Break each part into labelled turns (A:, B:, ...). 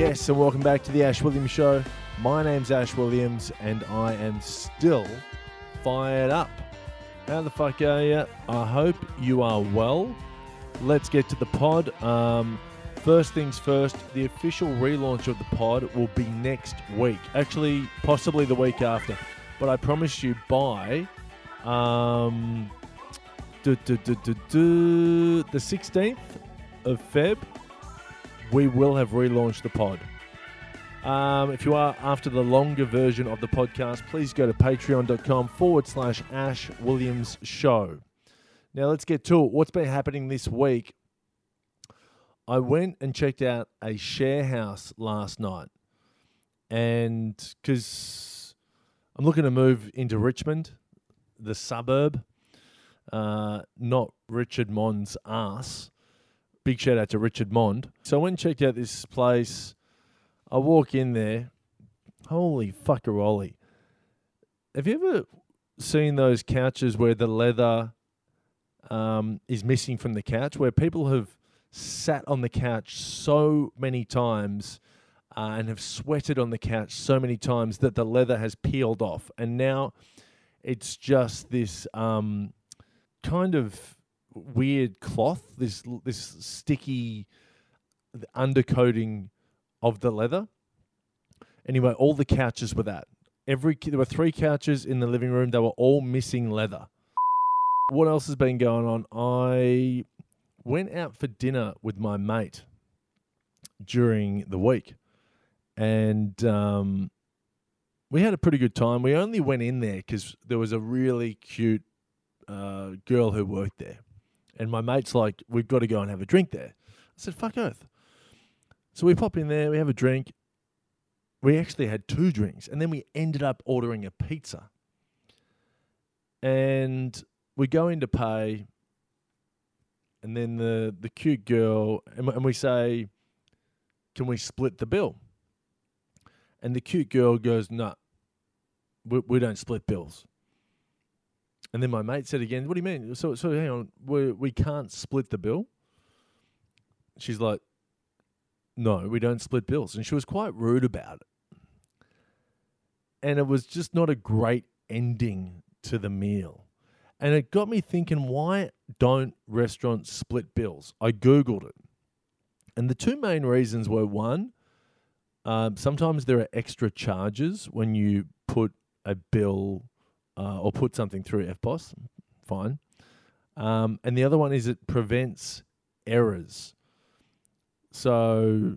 A: Yes, and welcome back to the Ash Williams Show. My name's Ash Williams, and I am still fired up. How the fuck are you? I hope you are well. Let's get to the pod. Um, first things first, the official relaunch of the pod will be next week. Actually, possibly the week after. But I promise you by um, du- du- du- the 16th of Feb, we will have relaunched the pod. Um, if you are after the longer version of the podcast, please go to patreon.com forward slash Ash Williams Show. Now let's get to it. What's been happening this week? I went and checked out a share house last night. And because I'm looking to move into Richmond, the suburb, uh, not Richard Mond's ass. Big shout out to Richard Mond. So I went and checked out this place. I walk in there. Holy fuckeroli. Have you ever seen those couches where the leather um, is missing from the couch, where people have sat on the couch so many times uh, and have sweated on the couch so many times that the leather has peeled off, and now it's just this um, kind of weird cloth, this this sticky undercoating of the leather. Anyway, all the couches were that. Every there were three couches in the living room. They were all missing leather. What else has been going on? I went out for dinner with my mate during the week, and um, we had a pretty good time. We only went in there because there was a really cute uh, girl who worked there, and my mate's like, "We've got to go and have a drink there." I said, "Fuck earth." So we pop in there, we have a drink. We actually had two drinks, and then we ended up ordering a pizza. And we go in to pay, and then the the cute girl, and, we- and we say, "Can we split the bill?" And the cute girl goes, "No, we, we don't split bills." And then my mate said again, "What do you mean? So so hang on, we we can't split the bill." She's like, "No, we don't split bills," and she was quite rude about it. And it was just not a great ending to the meal. And it got me thinking, why don't restaurants split bills? I Googled it. And the two main reasons were one, um, sometimes there are extra charges when you put a bill uh, or put something through EFTPOS. Fine. Um, and the other one is it prevents errors. So,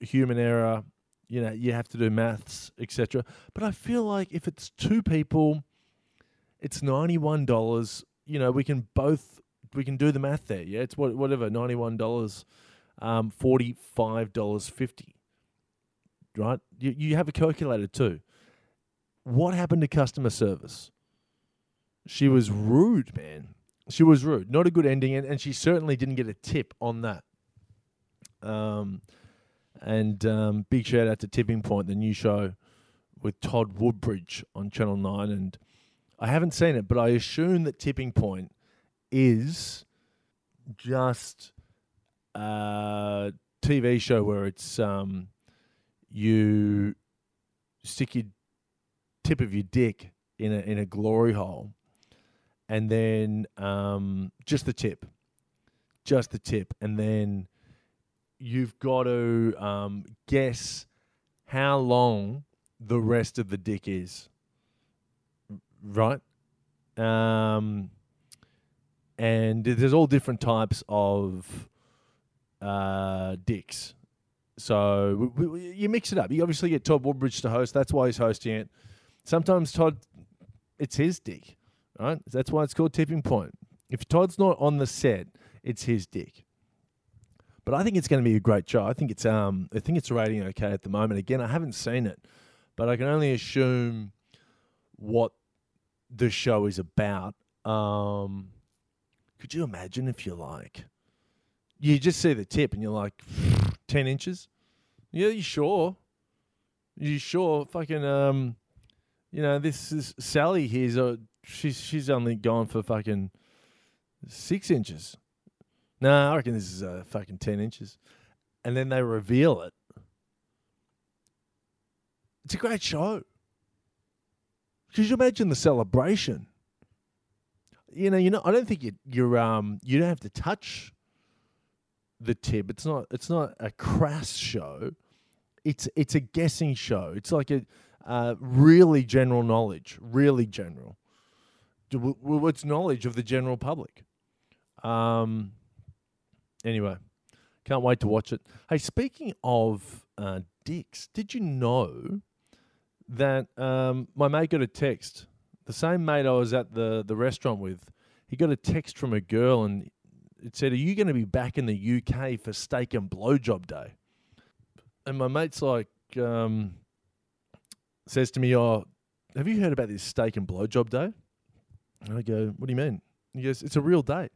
A: human error, you know, you have to do maths, etc. But I feel like if it's two people, it's ninety-one dollars. You know, we can both we can do the math there. Yeah, it's what whatever ninety-one dollars, um, forty-five dollars fifty. Right? You you have a calculator too. What happened to customer service? She was rude, man. She was rude. Not a good ending, and, and she certainly didn't get a tip on that. Um, and um, big shout out to Tipping Point, the new show with Todd Woodbridge on Channel 9. And I haven't seen it, but I assume that Tipping Point is just a TV show where it's um, you stick your tip of your dick in a, in a glory hole and then um, just the tip. Just the tip. And then you've got to um, guess how long the rest of the dick is. Right? Um, and there's all different types of uh, dicks. So we, we, you mix it up. You obviously get Todd Woodbridge to host. That's why he's hosting it. Sometimes Todd, it's his dick, right? That's why it's called tipping point. If Todd's not on the set, it's his dick. But I think it's going to be a great show. I think it's um I think it's rating okay at the moment. Again, I haven't seen it, but I can only assume what the show is about. Um, could you imagine if you're like, you just see the tip and you're like, ten inches? Yeah, you sure? You sure? Fucking um, you know this is Sally here's a she's she's only gone for fucking six inches. No, I reckon this is uh, fucking ten inches. And then they reveal it, It's a great show. Could you imagine the celebration? You know, you know. I don't think you, you're um you don't have to touch the tip. It's not it's not a crass show. It's it's a guessing show. It's like a uh, really general knowledge, really general. What's knowledge of the general public? Um. Anyway, can't wait to watch it. Hey, speaking of uh, dicks, did you know that um, my mate got a text? The same mate I was at the the restaurant with, he got a text from a girl and it said, "Are you going to be back in the UK for steak and blowjob day?" And my mate's like, um, says to me, "Oh, have you heard about this steak and blowjob day?" And I go, "What do you mean?" He goes, "It's a real day,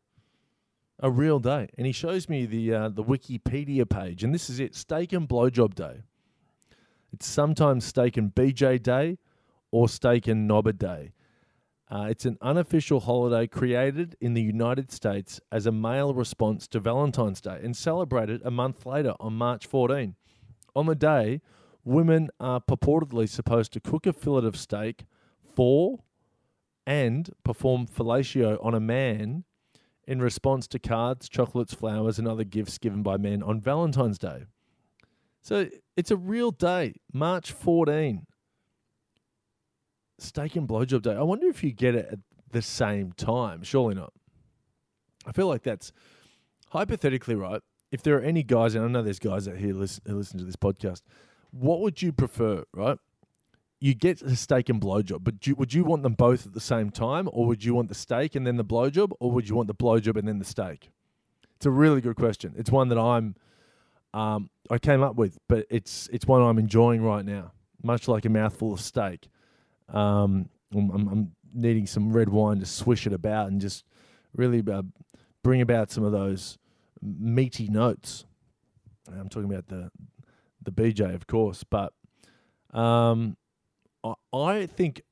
A: a real day." And he shows me the uh, the Wikipedia page, and this is it: steak and blowjob day. It's sometimes steak and BJ day, or steak and knobber day. Uh, it's an unofficial holiday created in the United States as a male response to Valentine's Day and celebrated a month later on March 14. On the day, women are purportedly supposed to cook a fillet of steak for and perform fellatio on a man in response to cards, chocolates, flowers, and other gifts given by men on Valentine's Day. So it's a real day, March 14 steak and blowjob day. I wonder if you get it at the same time. Surely not. I feel like that's hypothetically right. If there are any guys, and I know there's guys out here listen, who listen to this podcast, what would you prefer, right? You get a steak and blowjob, but would you want them both at the same time, or would you want the steak and then the blowjob, or would you want the blowjob and then the steak? It's a really good question. It's one that I'm, um, I came up with, but it's it's one I'm enjoying right now, much like a mouthful of steak. Um, I'm, I'm, needing some red wine to swish it about and just really uh, bring about some of those meaty notes. I'm talking about the the BJ, of course, but um, I, I think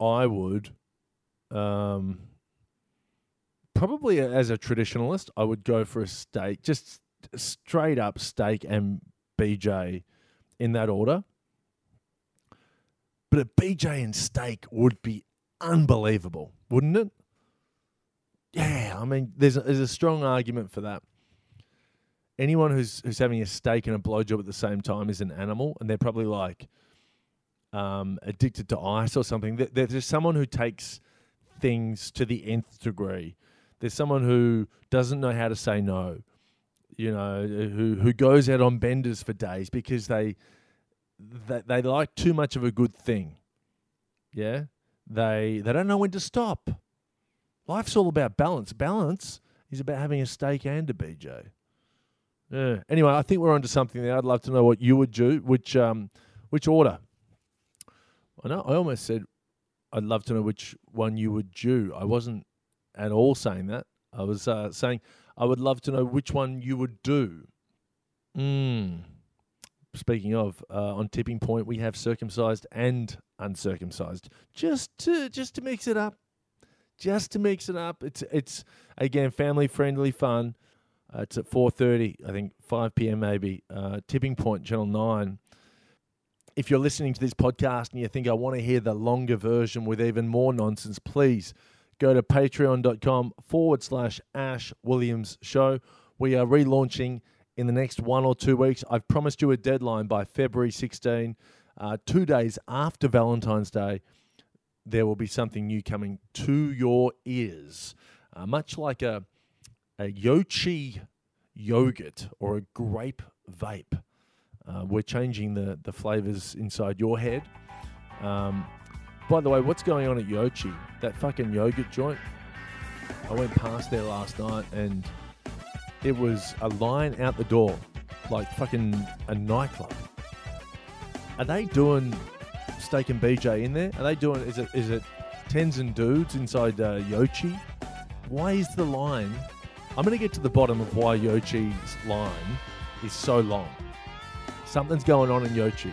A: I would um, probably as a traditionalist, I would go for a steak, just straight up steak and BJ in that order. But a BJ and steak would be unbelievable, wouldn't it? Yeah, I mean, there's a, there's a strong argument for that. Anyone who's who's having a steak and a blowjob at the same time is an animal, and they're probably like um, addicted to ice or something. There's someone who takes things to the nth degree. There's someone who doesn't know how to say no. You know, who who goes out on benders for days because they they, they like too much of a good thing. Yeah, they they don't know when to stop. Life's all about balance. Balance is about having a steak and a BJ. Yeah. Anyway, I think we're onto something there. I'd love to know what you would do. Which um, which order? I know. I almost said I'd love to know which one you would do. I wasn't at all saying that. I was uh, saying I would love to know which one you would do. Hmm speaking of, uh, on tipping point, we have circumcised and uncircumcised, just to just to mix it up, just to mix it up. It's it's again family friendly fun. Uh, it's at four thirty, I think five p.m. maybe. Uh, tipping point, Channel Nine. If you're listening to this podcast and you think I want to hear the longer version with even more nonsense, please go to patreon.com forward slash Ash Williams Show. We are relaunching in the next one or two weeks. I've promised you a deadline by February 16, uh, two days after Valentine's Day. There will be something new coming to your ears, uh, much like a a Yo-Chi yogurt or a grape vape. Uh, we're changing the the flavors inside your head. Um, by the way, what's going on at Yo-Chi? That fucking yogurt joint. I went past there last night and it was a line out the door, like fucking a nightclub. Are they doing steak and BJ in there? Are they doing? Is it is it tens and dudes inside uh, Yo-Chi? Why is the line? I'm going to get to the bottom of why Yo-Chi's line is so long. Something's going on in Yo-Chi.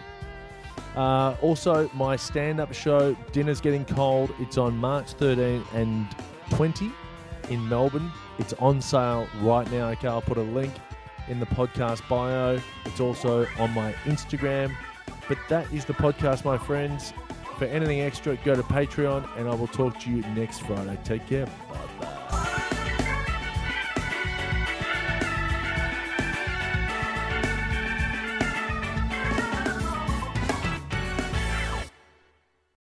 A: Uh, also, my stand up show, Dinner's Getting Cold, it's on March 13 and 20 in Melbourne. It's on sale right now. Okay, I'll put a link in the podcast bio. It's also on my Instagram But that is the podcast, my friends. For anything extra, go to Patreon, and I will talk to you next Friday. Take care. Bye.